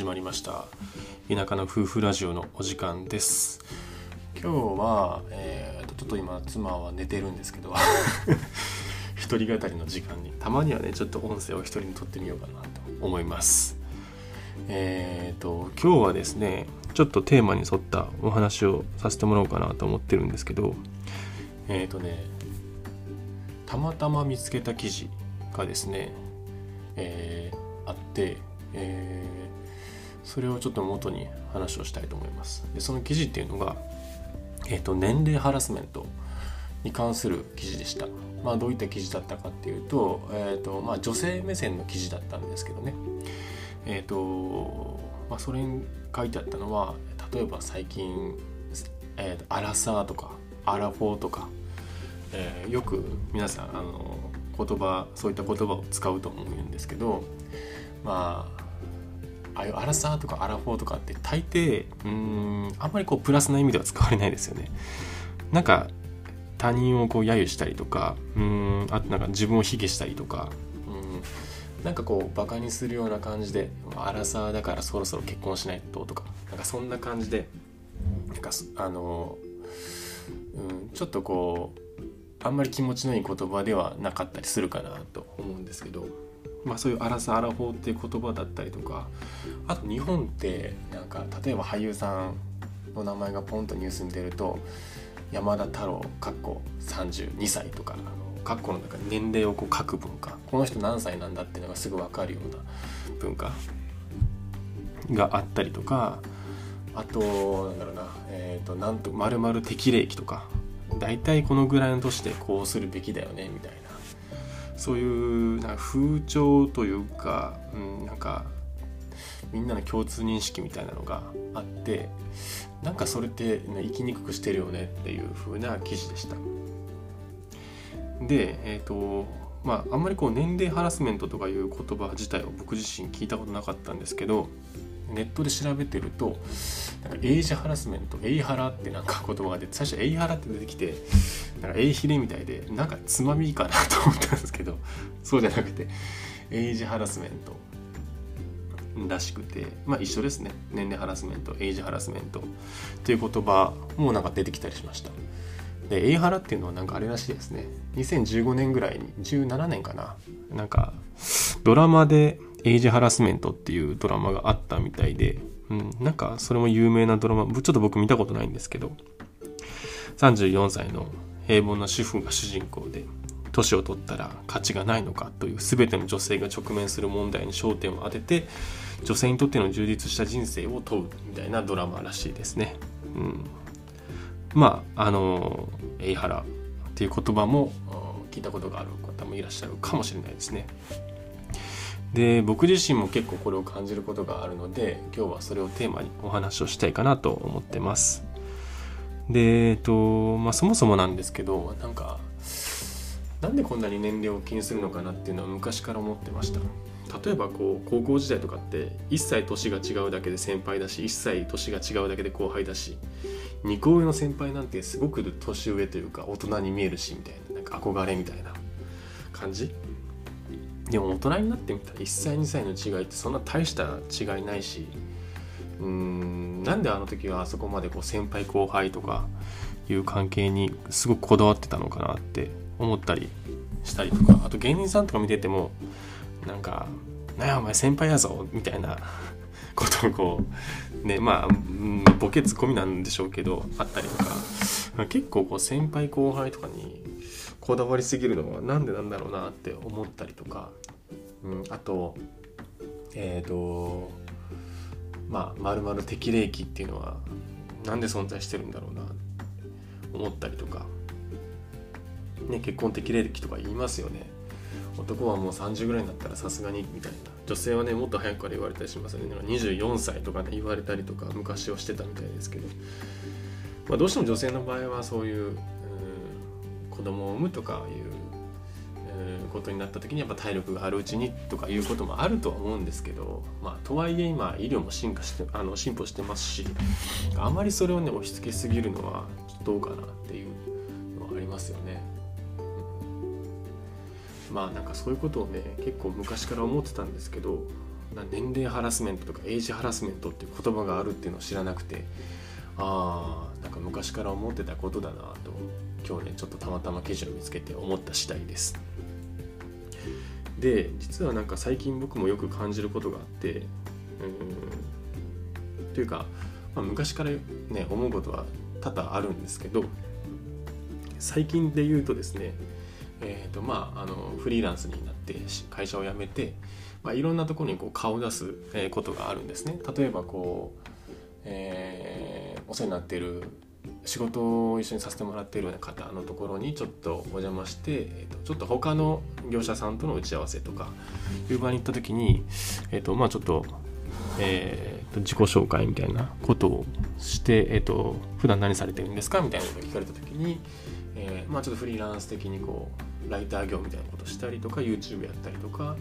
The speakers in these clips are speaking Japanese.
始まりました。田舎の夫婦ラジオのお時間です。今日は、えー、とちょっと今妻は寝てるんですけど。一人語りの時間に。たまにはねちょっと音声を一人に撮ってみようかなと思います。えっ、ー、と今日はですねちょっとテーマに沿ったお話をさせてもらおうかなと思ってるんですけど。えっ、ー、とねたまたま見つけた記事がですね、えー、あって、えー、それをちょっと元に話をしたいと思います。でその記事っていうのが、えーと、年齢ハラスメントに関する記事でした、まあ、どういった記事だったかっていうと,、えーとまあ、女性目線の記事だったんですけどね。えっ、ー、と、まあ、それに書いてあったのは例えば最近、えーと、アラサーとかアラフォーとか、えー、よく皆さんあの言葉そういった言葉を使うと思うんですけどまあああいうアラサーとかアラフォーとかって大抵うんあんまりこうプラスな意味では使われないですよね。なんか他人をこう揶揄したりとかうんあとなんか自分を卑下したりとかうんなんかこうバカにするような感じでアラサーだからそろそろ結婚しないととかなんかそんな感じでなんかあの、うん、ちょっとこうあんまり気持ちのいい言葉ではなかったりするかなと思うんですけど、まあ、そういう「アラサアラフォー」っていう言葉だったりとか。あと日本ってなんか例えば俳優さんの名前がポンとニュースに出ると山田太郎かっこ32歳とかあのカッコの中年齢をこう書く文化。この人何歳なんだっていうのがすぐ分かるような文化があったりとか。あとなんだろうなえ、ー、となんと丸々適齢期とか。大体このぐらいの年でこうするべきだよねみたいな。そういうな風潮というか、うん、なんかみんなの共通認識みたいなのがあってなんかそれって、生きにくくしてるよねっていう風な記事でした。でえ、ー、とまああんまりこう年齢ハラスメントとかいう言葉自体を僕自身聞いたことなかったんですけどネットで調べてるとなんかエイジハラスメントエイハラってなんか言葉が出て最初エイハラって出てきてなんかエイヒレみたいでなんかつまみかなと思ったんですけどそうじゃなくてエイジハラスメント。らしくてまあ一緒ですね。年齢ハラスメントエイジハラスメント。っていう言葉もなんか出てきたりしました。でエイハラっていうのはなんかあれらしいですね。2015年ぐらいに17年かな。なんかドラマでエイジハラスメントっていうドラマがあったみたいで、うん、なんかそれも有名なドラマ、ちょっと僕見たことないんですけど、34歳の平凡な主婦が主人公で、年を取ったら価値がないのかという全ての女性が直面する問題に焦点を当てて、女性にとっての充実した人生を問うみたいなドラマらしいですね。うん、まあ、あの、エイハラっていう言葉も聞いたことがある方もいらっしゃるかもしれないですね。で僕自身も結構これを感じることがあるので今日はそれをテーマにお話をしたいかなと思ってます。でえっとまあそもそもなんですけどなんかなんでこんなに年齢を気にするのかなっていうのは昔から思ってました。例えばこう高校時代とかって1歳年が違うだけで先輩だし1歳年が違うだけで後輩だし2個上の先輩なんてすごく年上というか大人に見えるしみたいななんか憧れみたいな感じ。でも大人になってみたら1歳2歳の違いってそんな大した違いないしうーんなんであの時はあそこまでこう先輩後輩とかいう関係にすごくこだわってたのかなって思ったりしたりとかあと芸人さんとか見ててもなんか「なやお前先輩やぞ」みたいな ことをこうねまあボケツッコミなんでしょうけどあったりとか結構こう先輩後輩とかにこだわりすぎるのは何でなんだろうなって思ったりとか、うん、あとえっ、ー、とまあまるまる適齢期っていうのは何で存在してるんだろうなっ思ったりとか、ね、結婚適齢期とか言いますよね。男はもう30ぐらいになったらさすがにみたいな。女性はねもっと早くから言われたりしますよね。24歳とかね言われたりとか昔はしてたみたいですけど、まあ、どうしても女性の場合はそういう子供を産むとかいう、ことになった時にやっぱ体力があるうちにとかいうこともあるとは思うんですけど、まあ、とはいえ今医療も進化してあの進歩してますしあまりそれをね押し付けすぎるのはどうかなっていうのはありますよね。まあなんかそういうことをね結構昔から思ってたんですけど年齢ハラスメントとかエイジハラスメントっていう言葉があるっていうのを知らなくてああなんか昔から思ってたことだなと今日ねちょっとたまたま記事を見つけて思った次第ですで実はなんか最近僕もよく感じることがあってうんというか、まあ、昔からね思うことは多々あるんですけど最近で言うとですねえーとまあ、あのフリーランスになって会社を辞めて、まあ、いろんなところにこう顔を出すことがあるんですね。例えばこう、えー、お世話になっている仕事を一緒にさせてもらっているような方のところにちょっとお邪魔して、えー、とちょっと他の業者さんとの打ち合わせとかいう場に行った時に、えーとまあ、ちょっと,、えー、と自己紹介みたいなことをして、えー、と普段何されてるんですかみたいなことを聞かれた時に、えーまあ、ちょっとフリーランス的にこうライター業みたいなことしたりとか YouTube やったりとか、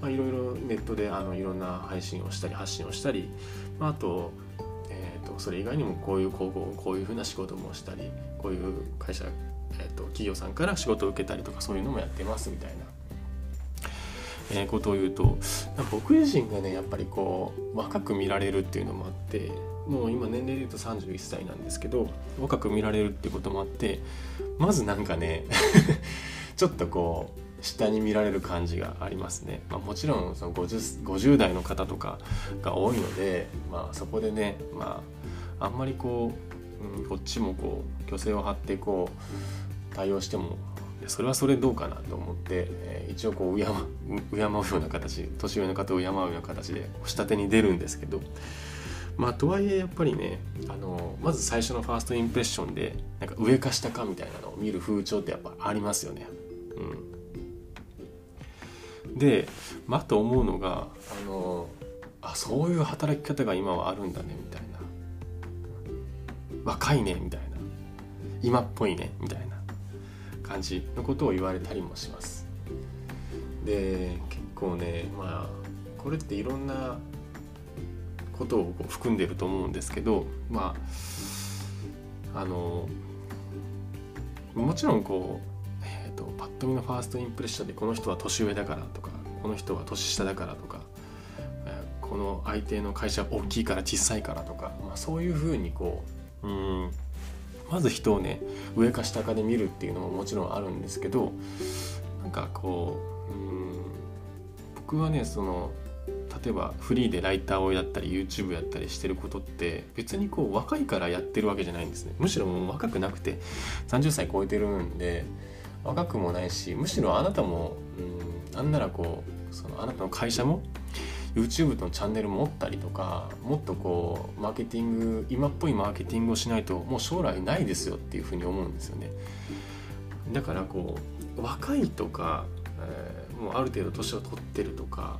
まあ、いろいろネットであのいろんな配信をしたり発信をしたり、まあ、あとそれ以外にもこういう高校こういうふうな仕事もしたりこういう会社、えーと、企業さんから仕事を受けたりとかそういうのもやってますみたいな。えー、ことを言うと僕自身がねやっぱりこう若く見られるっていうのもあってもう今年齢で言うと31歳なんですけど若く見られるっていうこともあってまずなんかね ちょっとこう下に見られる感じがありますね、まあ、もちろんその 50, 50代の方とかが多いので、まあ、そこでね、まあ、あんまりこう、うん、こっちもこう虚勢を張ってこう対応してもそれはそれどうかなと思って、えー、一応こう敬敬うような形年上の方を敬うような形で下手に出るんですけどまあとはいえやっぱりねあのまず最初のファーストインプレッションでなんか上か下かみたいなのを見る風潮ってやっぱありますよね。うんで、まあ、と思うのがあのあそういう働き方が今はあるんだねみたい若いねみたいな。今っぽいねみたいな。感じのことを言われたりもします。で結構ねまあこれっていろんなことを含んでると思うんですけどまああのもちろんこうとパッと見のファーストインプレッションでこの人は年上だからとかこの人は年下だからとかこの相手の会社大きいから小さいからとか、まあ、そういうふうにこううん。まず人をね上か下かで見るっていうのももちろんあるんですけどなんかこううん僕はねその例えばフリーでライターをやったり YouTube やったりしてることって別にこう若いからやってるわけじゃないんですね。むしろもう若くなくて30歳超えてるんで若くもないしむしろあなたも、うん、なんならこうそのあなたの会社も YouTube のチャンネル持ったりとかもっとこうマーケティング今っぽいマーケティングをしないともう将来ないですよっていうふうに思うんですよね。だからこう若いとか、えー、もうある程度年を取ってるとか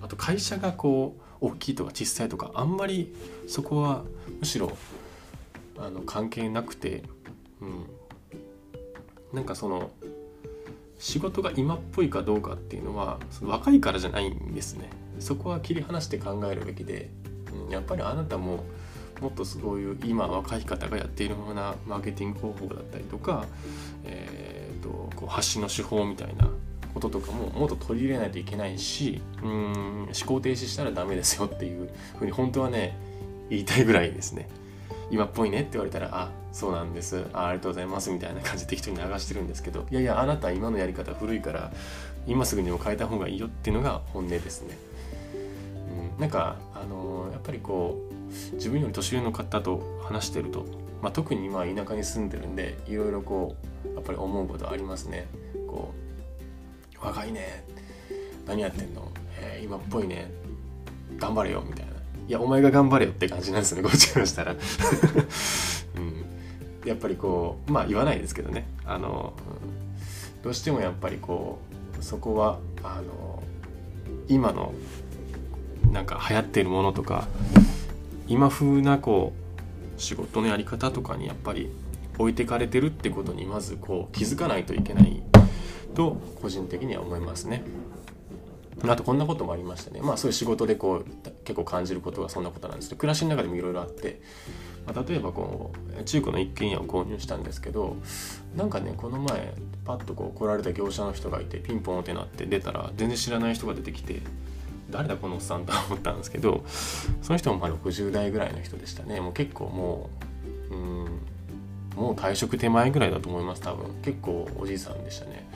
あと会社がこう大きいとか小さいとかあんまりそこはむしろあの関係なくて、うん、なんかその仕事が今っぽいかどうかっていうのはその若いからじゃないんですねそこは切り離して考えるべきで、うん、やっぱりあなたももっとそういう今若い方がやっているようなマーケティング方法だったりとか、えーと、こう発信の手法みたいなこととかももっと取り入れないといけないしうん思考停止したらダメですよっていうふうに本当はね言いたいぐらいですね。今っぽいねって言われたらあそうなんです。あありがとうございます。みたいな感じで適当に流してるんですけど。いやいやあなた今のやり方古いから今すぐにも変えた方がいいよっていうのが本音ですね。うん、なんかあのー、やっぱりこう自分より年上の方と話してると、まあ、特に今田舎に住んでるんでいろいろこうやっぱり思うことありますね。こう若いね。何やってんの、えー、今っぽいね。頑張れよ。みたいな。いやお前が頑張れよって感じなんですよね。こっちからしたら、うん、やっぱりこうまあ言わないですけどねあの、どうしてもやっぱりこうそこはあの今のなんか流行っているものとか今風なこう仕事のやり方とかにやっぱり置いてかれてるってことにまずこう気づかないといけないと個人的には思いますね。あとこんなこともありましたね。まあそういう仕事でこう結構感じることがそんなことなんですけど暮らしの中でもいろいろあって、まあ、例えばこう中古の一軒家を購入したんですけどなんかねこの前パッとこう来られた業者の人がいてピンポンってなって出たら全然知らない人が出てきて誰だこのおっさんと思ったんですけどその人もまあ60代ぐらいの人でしたね。もう結構もううんもう退職手前ぐらいだと思います多分。結構おじいさんでしたね。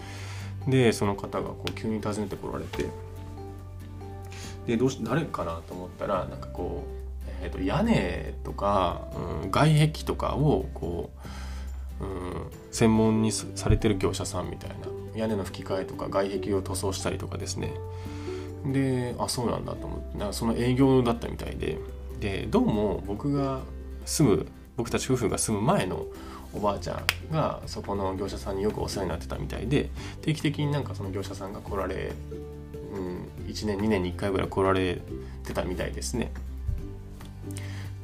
でその方がこう急に訪ねてこられてでどうし誰かなと思ったらなんかこう、えー、と屋根とか、うん、外壁とかをこう、うん、専門にされてる業者さんみたいな。屋根の吹き替えとか外壁を塗装したりとかですね。であそうなんだと思ってなその営業だったみたいで。でどうも僕が住む僕たち夫婦が住む前のおばあちゃんがそこの業者さんによくお世話になってたみたいで定期的になんかその業者さんが来られ、うん、1年2年に1回ぐらい来られてたみたいですね。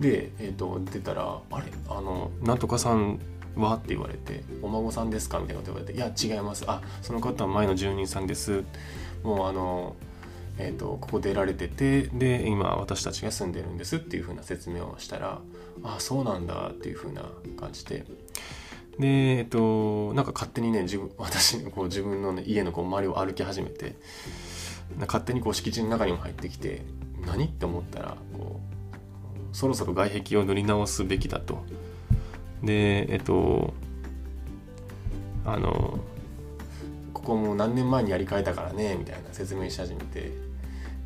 で、えーと、出たら「あれ？あのなんとかさんは?」って言われて「お孫さんですか?」みたいなこと言われて「いや違います。あその方は前の住人さんです」もうあのえーと、ここ出られててで今私たちが住んでるんですっていう風な説明をしたらあそうなんだっていう風な感じで。でえっ、となんか勝手にね自分 私こう自分の、ね、家のこう周りを歩き始めて勝手にこう敷地の中にも入ってきて何？って思ったらこうそろそろ外壁を塗り直すべきだと。でえっ、とあのここも何年前にやり替えたからねみたいな説明し始めて。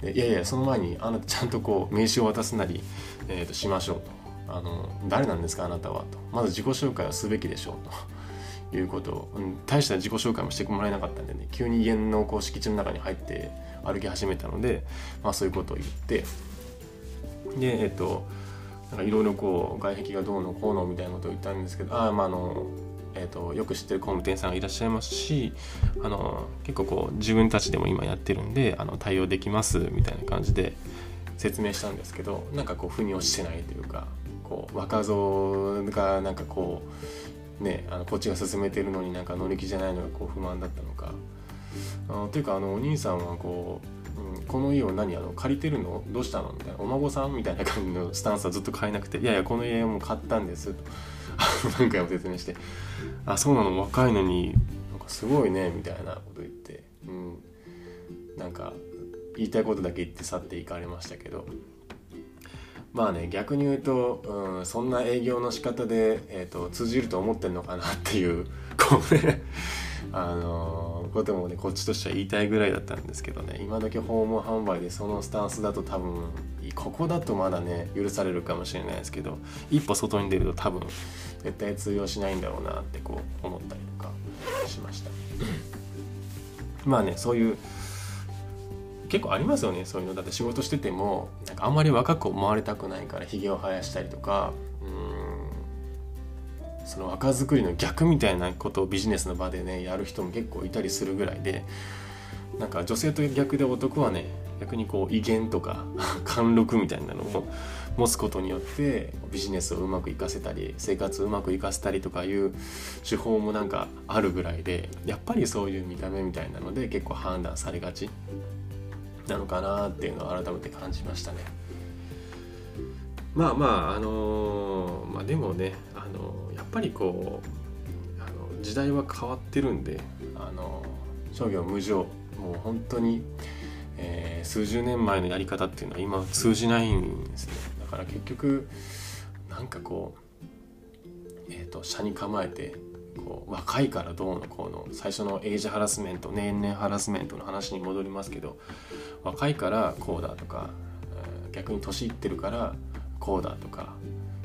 いやいやその前にあなたちゃんとこう名刺を渡すなり、えー、としましょうと。あの誰なんですかあなたはと。まず自己紹介をすべきでしょうと。いうことを、うん、大した自己紹介もしてもらえなかったんでね急に家のこう敷地の中に入って歩き始めたので、まあ、そういうことを言って。でえっ、といろいろこう外壁がどうのこうのみたいなことを言ったんですけどあまああのえーと、よく知ってる工務店さんがいらっしゃいますしあの結構こう自分たちでも今やってるんであの対応できますみたいな感じで説明したんですけどなんかこう腑に落ちてないというかこう若造がなんかこうねあのこっちが進めてるのになんか乗り気じゃないのがこう不満だったのか。あというかあのお兄さんはこう、この家を何あの借りてるの？どうしたの？みたいな。お孫さん？みたいな感じのスタンスはずっと変えなくていやいやこの家も買ったんです。と。何回も説明して「あそうなの？若いのに。なんかすごいね」みたいなこと言って。うん。なんか言いたいことだけ言って去っていかれましたけど。まあね逆に言うと、うん、そんな営業の仕方で、えーと、通じると思ってんのかなっていう。こうねあのー、こともねこっちとしては言いたいぐらいだったんですけどね。今時訪問販売でそのスタンスだと多分ここだとまだね許されるかもしれないですけど一歩外に出ると多分絶対通用しないんだろうなってこう思ったりとかしました。まあねそういう結構ありますよねそういうの。だって仕事しててもなんかあんまり若く思われたくないからひげを生やしたりとかその若作りの逆みたいなことをビジネスの場でねやる人も結構いたりするぐらいでなんか女性と逆で男はね逆にこう威厳とか 貫禄みたいなのを持つことによってビジネスをうまくいかせたり生活をうまくいかせたりとかいう手法もなんかあるぐらいでやっぱりそういう見た目みたいなので結構判断されがちなのかなっていうのを改めて感じましたね。まあまああのー、まあでもね、あのー、ぱりこうあの時代は変わってるんで、あの、商業無常もう本当にえー、数十年前のやり方っていうのは今通じないんですね。だから結局なんかこうえっ、ー、と車に構えてこう若いからどうのこうの最初のエイジハラスメント年々ハラスメントの話に戻りますけど若いからこうだとか、逆に年いってるからこうだとか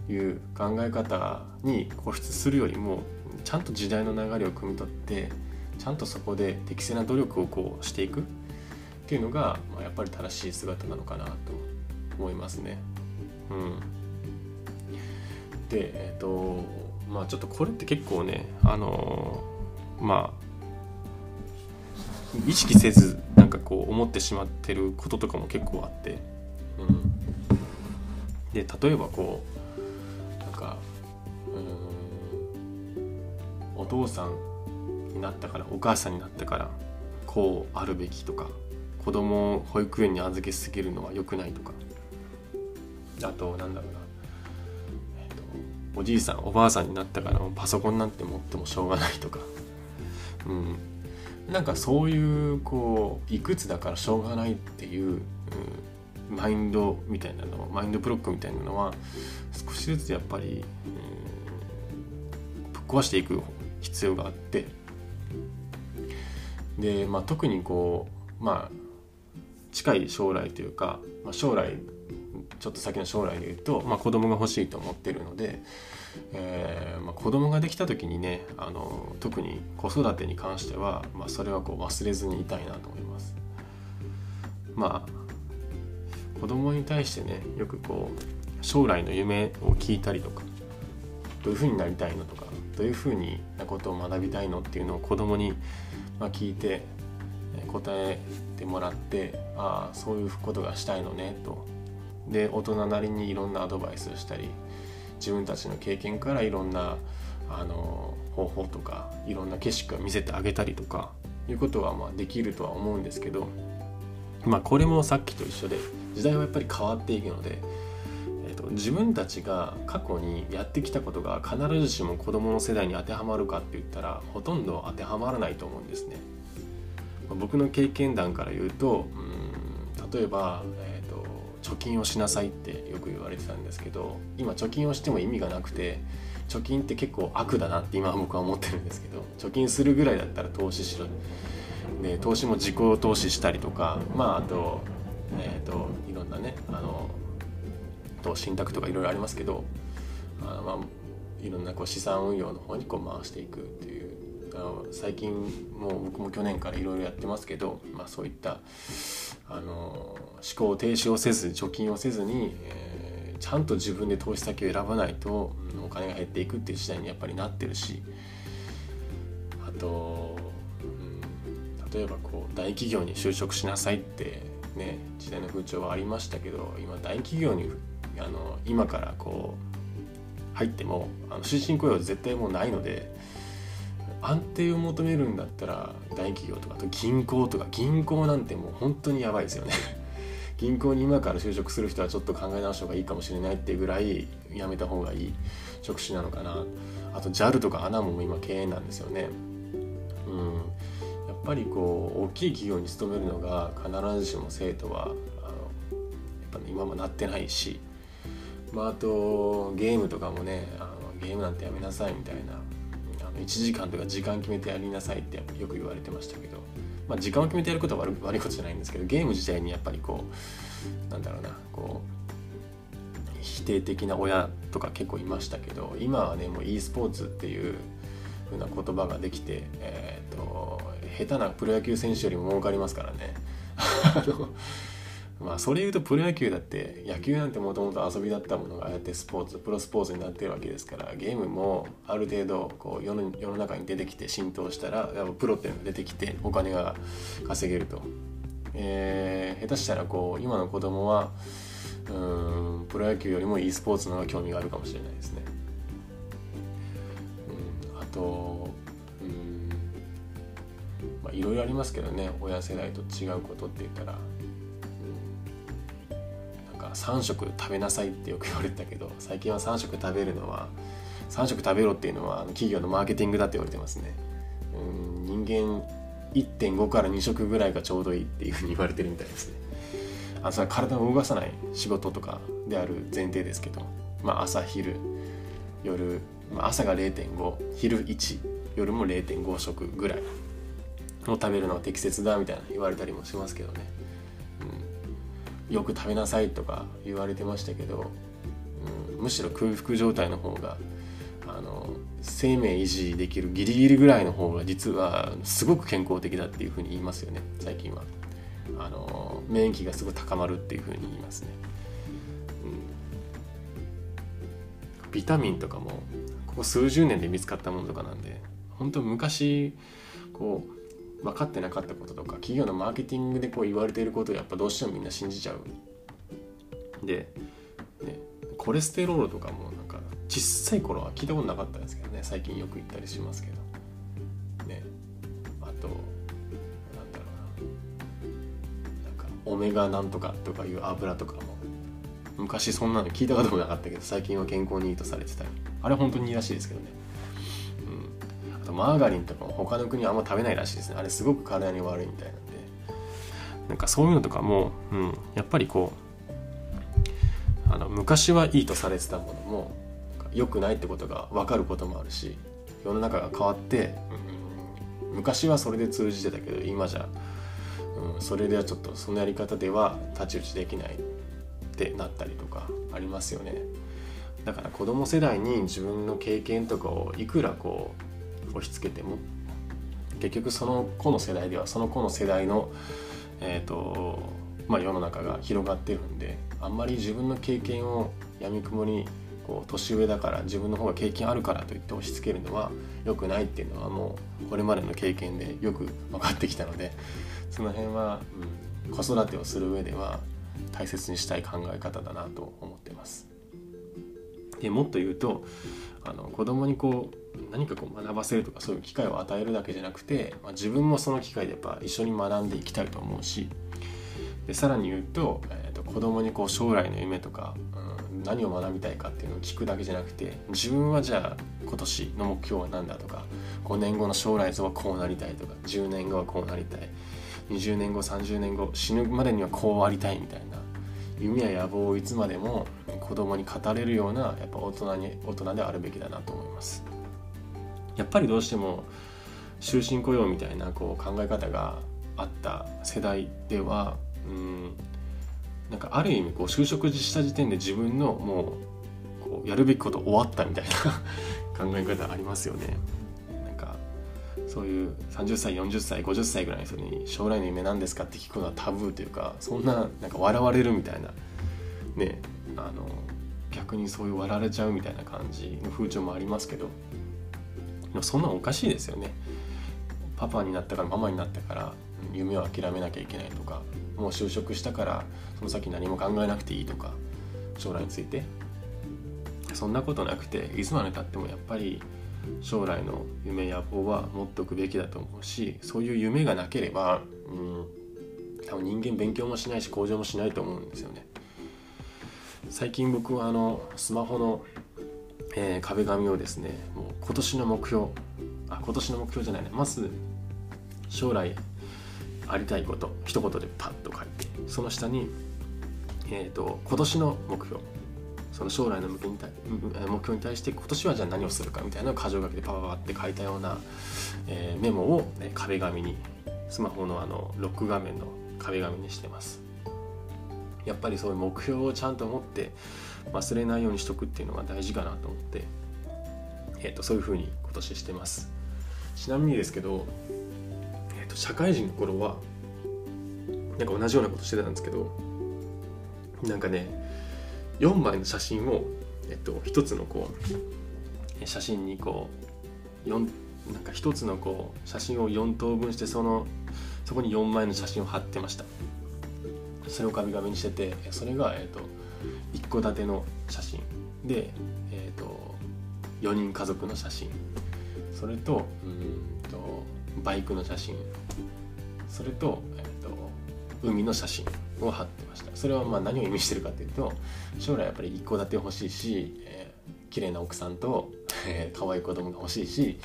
いう考え方に固執するよりもちゃんと時代の流れを汲み取ってちゃんとそこで適正な努力をこうしていくっていうのが、まあ、やっぱり正しい姿なのかなと思いますね。うん、でえっ、ー、とまあちょっとこれって結構ねあのまあ意識せずなんかこう思ってしまってることとかも結構あって、うん、で例えばこうお父さんになったからお母さんになったからこうあるべきとか子供を保育園に預けすぎるのは良くないとか。あとなんだろうな、えーと、おじいさんおばあさんになったからパソコンなんて持ってもしょうがないとか。うん。なんかそういうこういくつだからしょうがないっていううん、マインドみたいなのマインドブロックみたいなのは少しずつやっぱり、うん、ぶっ壊していく必要があってで、まあ、特にこうまあ近い将来というか、まあ、将来ちょっと先の将来で言うと、まあ、子供が欲しいと思ってるので、えーまあ、子供ができた時にねあの特に子育てに関しては、まあ、それはこう忘れずにいたいなと思います。まあ子供に対してねよくこう将来の夢を聞いたりとかどういうふうになりたいのとかどういうふうになことを学びたいのっていうのを子供にま聞いて答えてもらってああそういうことがしたいのねと。で大人なりにいろんなアドバイスをしたり自分たちの経験からいろんなあの方法とかいろんな景色を見せてあげたりとかいうことはまあできるとは思うんですけどまあこれもさっきと一緒で時代はやっぱり変わっていくので、と、自分たちが過去にやってきたことが必ずしも子どもの世代に当てはまるかって言ったらほとんど当てはまらないと思うんですね。僕の経験談から言うとうん例えば、えーと貯金をしなさいってよく言われてたんですけど今貯金をしても意味がなくて貯金って結構悪だなって今僕は思ってるんですけど貯金するぐらいだったら投資しろで投資も自己投資したりとかまああとえっ、ー、といろんなねあのと信託とかいろいろありますけどあまあいろんなこう資産運用の方にこう回していくっていう。あの最近もう僕も去年からいろいろやってますけど、まあ、そういったあの思考停止をせず貯金をせずに、えー、ちゃんと自分で投資先を選ばないと、うん、お金が減っていくっていう時代にやっぱりなってるしあと、うん、例えばこう大企業に就職しなさいってね時代の風潮はありましたけど今大企業にあの今からこう入ってもあの終身雇用は絶対もうないので安定を求めるんだったら大企業とかあと銀行とか銀行なんてもう本当にやばいですよね。銀行に今から就職する人はちょっと考え直した方がいいかもしれないっていうぐらいやめた方がいい職種なのかな。あと JAL とか ANA も今経営なんですよね。うん。やっぱりこう大きい企業に勤めるのが必ずしも生徒はあのやっぱ、ね、今もなってないしまあ、あとゲームとかもねあのゲームなんてやめなさいみたいなあの1時間とか時間決めてやりなさいってよく言われてましたけど、まあ、時間を決めてやることは悪いことじゃないんですけどゲーム自体にやっぱりこうなんだろうなこう否定的な親とか結構いましたけど今はねもう e スポーツっていうふうな言葉ができて、えーと下手なプロ野球選手よりも儲かりますからね。まあそれ言うとプロ野球だって野球なんてもともと遊びだったものがああやってスポーツプロスポーツになってるわけですからゲームもある程度こう世の世の中に出てきて浸透したらやっぱプロっていうのが出てきてお金が稼げると、えー、下手したらこう今の子供はうんプロ野球よりも e スポーツの方が興味があるかもしれないですね。うん、あとうんまあいろいろありますけどね親世代と違うことって言ったら3食食べなさいってよく言われたけど最近は3食食べるのは3食食べろっていうのは企業のマーケティングだって言われてますね。うん人間1.5から2食ぐらいがちょうどいいっていうふうに言われてるみたいですね。あそれは体を動かさない仕事とかである前提ですけどまあ朝昼夜、まあ、朝が0.5昼1夜も0.5食ぐらいを食べるのが適切だみたいな言われたりもしますけどね。よく食べなさいとか言われてましたけど、うん、むしろ空腹状態の方があの生命維持できるギリギリぐらいの方が実はすごく健康的だっていうふうに言いますよね最近は。あの免疫がすごい高まるっていうふうに言いますね、うん、ビタミンとかもここ数十年で見つかったものとかなんで本当昔こう分かってなかったこととか企業のマーケティングでこう言われていることをやっぱどうしてもみんな信じちゃう。で、ね、コレステロールとかもなんか小さい頃は聞いたことなかったんですけどね最近よく言ったりしますけど。ねあとなんだろうな。なんかオメガなんとかとかいう油とかも。昔そんなの聞いたこともなかったけど最近は健康にいいとされてたり。あれ本当にいいらしいですけどね。マーガリンとかも他の国はあんま食べないらしいですねあれすごく体に悪いみたいなんでなんかそういうのとかも、うん、やっぱりこうあの昔はいいとされてたものも良くないってことが分かることもあるし世の中が変わって、うん、昔はそれで通じてたけど今じゃ、うん、それではちょっとそのやり方では太刀打ちできないってなったりとかありますよね。だから子供世代に自分の経験とかをいくらこう押し付けても結局その子の世代ではその子の世代の、えーとまあ、世の中が広がってるんであんまり自分の経験をやみくもにこう年上だから自分の方が経験あるからといって押し付けるのは良くないっていうのはもうこれまでの経験でよく分かってきたのでその辺は、うん、子育てをする上では大切にしたい考え方だなと思ってます。でもっと言うとあの子供にこう何かこう学ばせるとかそういう機会を与えるだけじゃなくて、まあ、自分もその機会でやっぱ一緒に学んでいきたいと思うしでさらに言うと,、えーと、子供にこう将来の夢とか、うん、何を学びたいかっていうのを聞くだけじゃなくて自分はじゃあ今年の目標は何だとか5年後の将来像はこうなりたいとか10年後はこうなりたい20年後30年後死ぬまでにはこうありたいみたいな夢や野望をいつまでも子供に語れるようなやっぱ大人に大人であるべきだなと思いますやっぱりどうしても終身雇用みたいなこう考え方があった世代ではうんなんかある意味こう就職した時点で自分のもうこうやるべきこと終わったみたいな 考え方ありますよね。そういう30歳40歳50歳ぐらいの人に将来の夢何ですかって聞くのはタブーというかそんななんか笑われるみたいな。ねあの逆にそういう笑われちゃうみたいな感じの風潮もありますけど。でもそんなおかしいですよね。パパになったからママになったから夢を諦めなきゃいけないとかもう就職したからその先何も考えなくていいとか将来について。そんなことなくていつまでたってもやっぱり将来の夢野望は持っておくべきだと思うしそういう夢がなければ、うん、多分人間勉強もしないし向上もしないと思うんですよね。最近僕はあのスマホの、えー、壁紙をですねもう今年の目標あ今年の目標じゃないねまず将来ありたいこと一言でパッと書いてその下に、えーと、今年の目標その将来の目標に対目標に対して今年はじゃあ何をするかみたいなのを箇条書きでパパパって書いたような、えー、メモを、ね、壁紙にスマホのあのロック画面の壁紙にしてます。やっぱりそういう目標をちゃんと持って忘れないようにしとくっていうのが大事かなと思って、えーと、そういうふうに今年してます。ちなみにですけど、えーと、社会人の頃はなんか同じようなことしてたんですけどなんかね4枚の写真を、えっと、1つのこう写真にこう4なんか1つのこう写真を4等分してそのそこに4枚の写真を貼ってました。それを紙紙にしててそれが、えーと、一戸建ての写真。で、えーと、4人家族の写真。それとうんとバイクの写真。それと,、えーと、海の写真。を貼ってました。それはまあ何を意味してるかというと将来やっぱり一戸建て欲しいし、えー、綺麗な奥さんと、えー、可愛い子供が欲しいし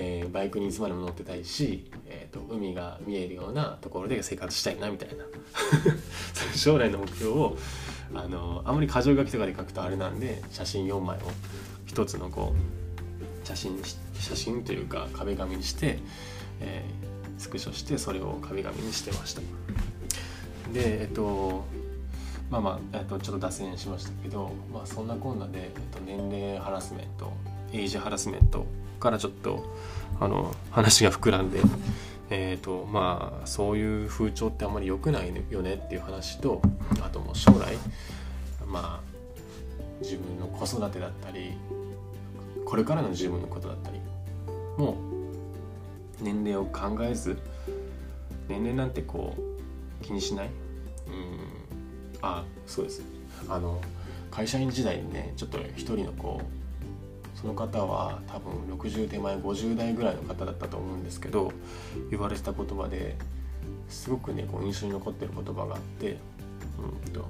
えー、バイクにいつまでも乗ってたいし、えーと、海が見えるようなところで生活したいなみたいな。将来の目標をあのあまり箇条書きとかで書くとあれなんで写真4枚を一つのこう写真写真というか壁紙にして、えー、スクショしてそれを壁紙にしてました。でえっとまあまあ、えっと、ちょっと脱線しましたけど、まあ、そんなこんなで、えっと、年齢ハラスメントエイジハラスメントからちょっとあの話が膨らんで、えーとまあ、そういう風潮ってあんまり良くないよねっていう話とあともう将来、まあ、自分の子育てだったりこれからの自分のことだったりもう年齢を考えず年齢なんてこう気にしない？うん。あそうです。あの会社員時代にねちょっと一人のこうその方は多分60手前50代ぐらいの方だったと思うんですけど言われてた言葉ですごくねこう印象に残ってる言葉があってうんと。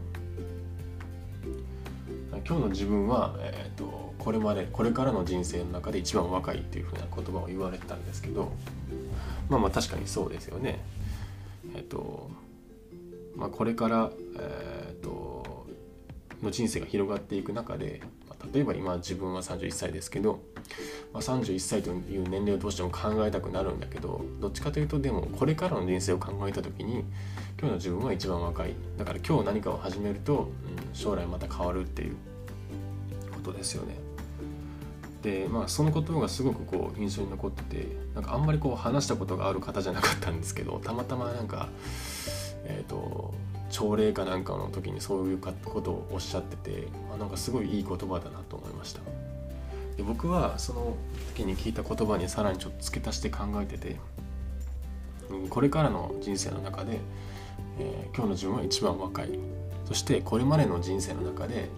今日の自分は、えーと、これまでこれからの人生の中で一番若いっていうふうな言葉を言われてたんですけどまあまあ確かにそうですよね。えっ、ー、とまあ、これから、えーと、の人生が広がっていく中で、ま、例えば今自分は31歳ですけど、まあ、31歳という年齢をどうしても考えたくなるんだけどどっちかというとでもこれからの人生を考えた時に今日の自分は一番若いだから今日何かを始めると、うん、将来また変わるっていうことですよね。でまあその言葉がすごくこう印象に残っててなんかあんまりこう話したことがある方じゃなかったんですけどたまたまなんかえ、ー、と朝礼かなんかの時にそういうことをおっしゃってて、あ、なんかすごいいい言葉だなと思いました。で僕はその時に聞いた言葉にさらにちょっと付け足して考えてて、うん、これからの人生の中で、えー、今日の自分は一番若い。そしてこれまでの人生の中で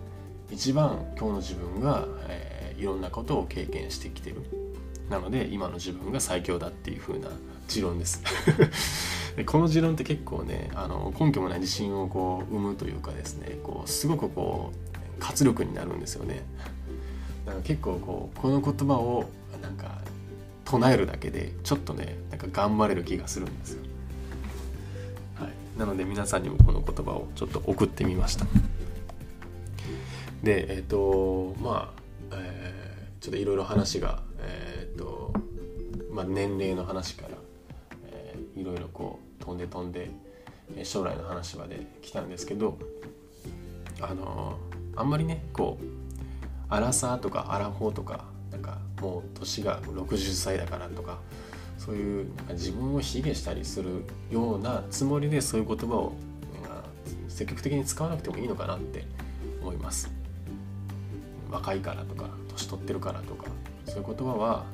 一番今日の自分が、えー、いろんなことを経験してきてる。なので今の自分が最強だっていう風な持論です。でこの持論って結構ねあの根拠もない自信をこう生むというかですねこうすごくこう活力になるんですよね。だか結構こうこの言葉をなんか唱えるだけでちょっとねなんか頑張れる気がするんですよ、はい、なので皆さんにもこの言葉をちょっと送ってみました。でえっ、ー、とまあ、えー、ちょっといろいろ話がえっ、ー、とまあ年齢の話からいろいろこう飛んで飛んで将来の話まで来たんですけどあのあんまりねこうアラサーとかアラフォーとかなんかもう年が60歳だからとかそういうなんか自分を卑下したりするようなつもりでそういう言葉を積極的に使わなくてもいいのかなって思います。若いからとか年取ってるからとかそういう言葉は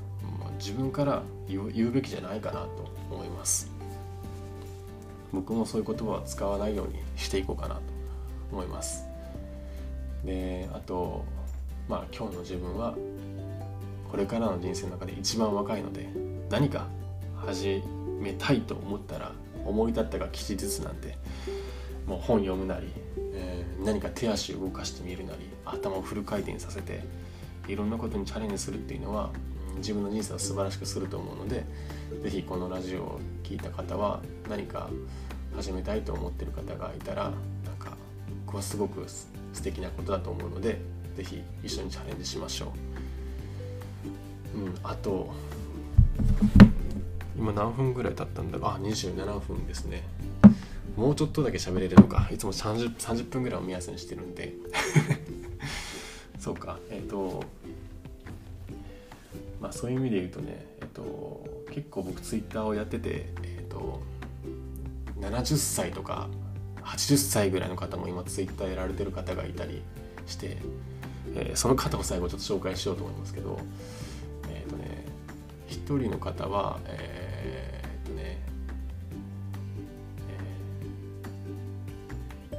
自分から言うべきじゃないかなと思います。僕もそういう言葉は使わないようにしていこうかなと思います。であとまあ今日の自分はこれからの人生の中で一番若いので何か始めたいと思ったら思い立ったが吉日なんでもう本読むなり、えー、何か手足動かしてみるなり頭をフル回転させていろんなことにチャレンジするっていうのは自分の人生を素晴らしくすると思うので是非このラジオを聴いた方は何か始めたいと思ってる方がいたらなんか僕はすごくす素敵なことだと思うので是非一緒にチャレンジしましょう。うん、あと今何分ぐらい経ったんだ？ろうあ27分ですね。もうちょっとだけ喋れるのか。いつも 30, 30分ぐらいを目安にしてるんで。そうか。えっ、ー、とまあそういう意味で言うとね、と、結構僕ツイッターをやってて、えっと、70歳とか80歳ぐらいの方も今ツイッターやられてる方がいたりして、えー、その方を最後ちょっと紹介しようと思いますけどえっ、とね一人の方はえっ、とね、え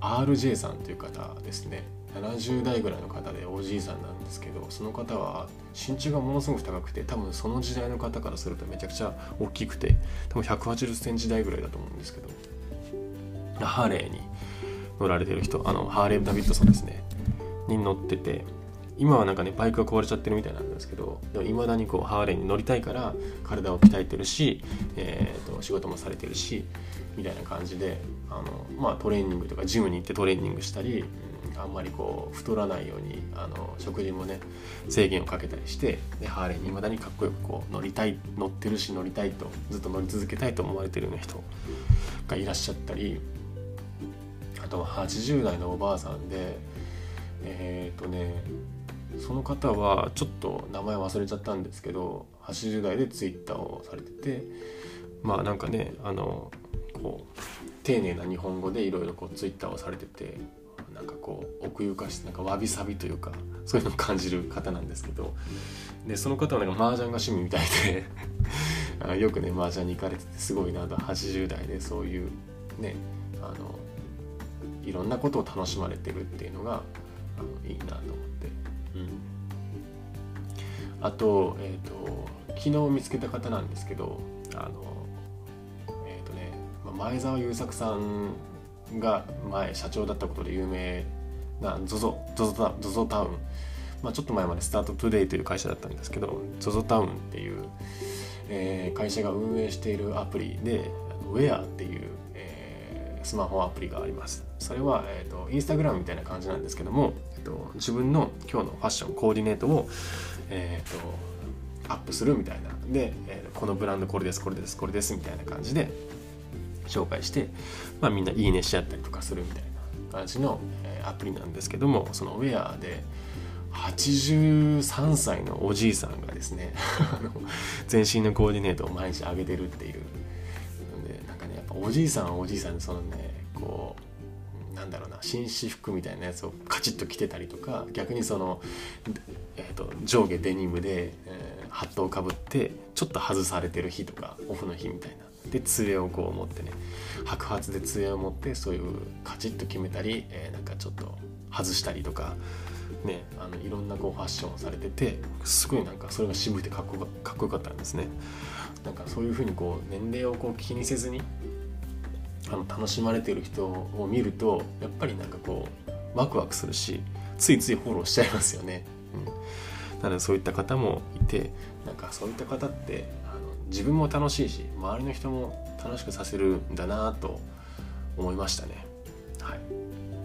ー、RJ さんという方ですね。70代ぐらいの方でおじいさんなんですけどその方は身長がものすごく高くて多分その時代の方からするとめちゃくちゃ大きくて多分1 8 0センチ台ぐらいだと思うんですけどハーレーに乗られてる人あのハーレー・ダビッドソンですねに乗ってて今はなんかねバイクが壊れちゃってるみたいなんですけどでも未だにこうハーレーに乗りたいから体を鍛えてるし、えーと、と仕事もされてるしみたいな感じであの、まあ、トレーニングとかジムに行ってトレーニングしたりあんまりこう太らないようにあの食事もね制限をかけたりしてでハーレーにいまだにかっこよくこう乗りたい乗ってるし乗りたいとずっと乗り続けたいと思われてるような人がいらっしゃったりあとは80代のおばあさんでえっ、ー、とねその方はちょっと名前忘れちゃったんですけど80代でツイッターをされててまあなんかねあのこう丁寧な日本語でいろいろこうツイッターをされててなんかこう奥ゆかしなんかわびさびというかそういうのを感じる方なんですけどでその方はなんか麻雀が趣味みたいで よくね麻雀に行かれててすごいなと80代でそういうねあのいろんなことを楽しまれてるっていうのがあのいいなと思って、うん、あと,、えーと、昨日見つけた方なんですけどあのえっ、とね前澤友作さんが前社長だったことで有名な ZOZO タウン、まあ、ちょっと前までスタートトゥデイという会社だったんですけど ZOZO タウンっていう、えー、会社が運営しているアプリで Where っていう、えー、スマホアプリがあります。それは、えーと、インスタグラムみたいな感じなんですけども、えーと、自分の今日のファッションコーディネートを、えーと、アップするみたいな。で、えー、このブランドこれですこれですこれですみたいな感じで紹介して、まあ、みんないいねし合ったりとかするみたいな感じの、アプリなんですけどもそのウェアで83歳のおじいさんがですね 全身のコーディネートを毎日上げてるっていうのでなんかねやっぱおじいさんはおじいさんでそのねこうなんだろうな紳士服みたいなやつをカチッと着てたりとか逆にその、えーと、上下デニムで、えー、ハットをかぶってちょっと外されてる日とかオフの日みたいなで杖をこう持ってね白髪で杖を持ってそういうカチッと決めたり、えー、なんかちょっと外したりとかね、あのいろんなこうファッションをされててすごいなんかそれが渋くてかっこかっこよかったんですね。なんかそういうふうにこう年齢をこう気にせずにあの楽しまれてる人を見るとやっぱりなんかこうワクワクするしついついフォローしちゃいますよね、うん、なのでそういった方もいてなんかそういった方って自分も楽しいし周りの人も楽しくさせるんだなと思いましたねはい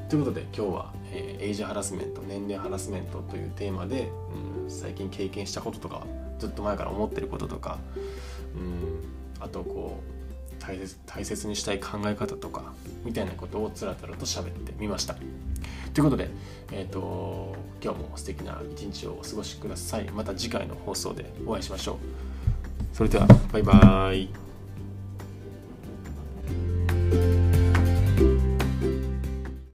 ということで今日はえー、エイジハラスメント年齢ハラスメントというテーマで、うん、最近経験したこととかずっと前から思ってることとか、うん、あとこう大切大切にしたい考え方とかみたいなことをつらつらと喋ってみました。ということで、えーと、今日も素敵な一日をお過ごしください。また次回の放送でお会いしましょう。それではバイバーイ。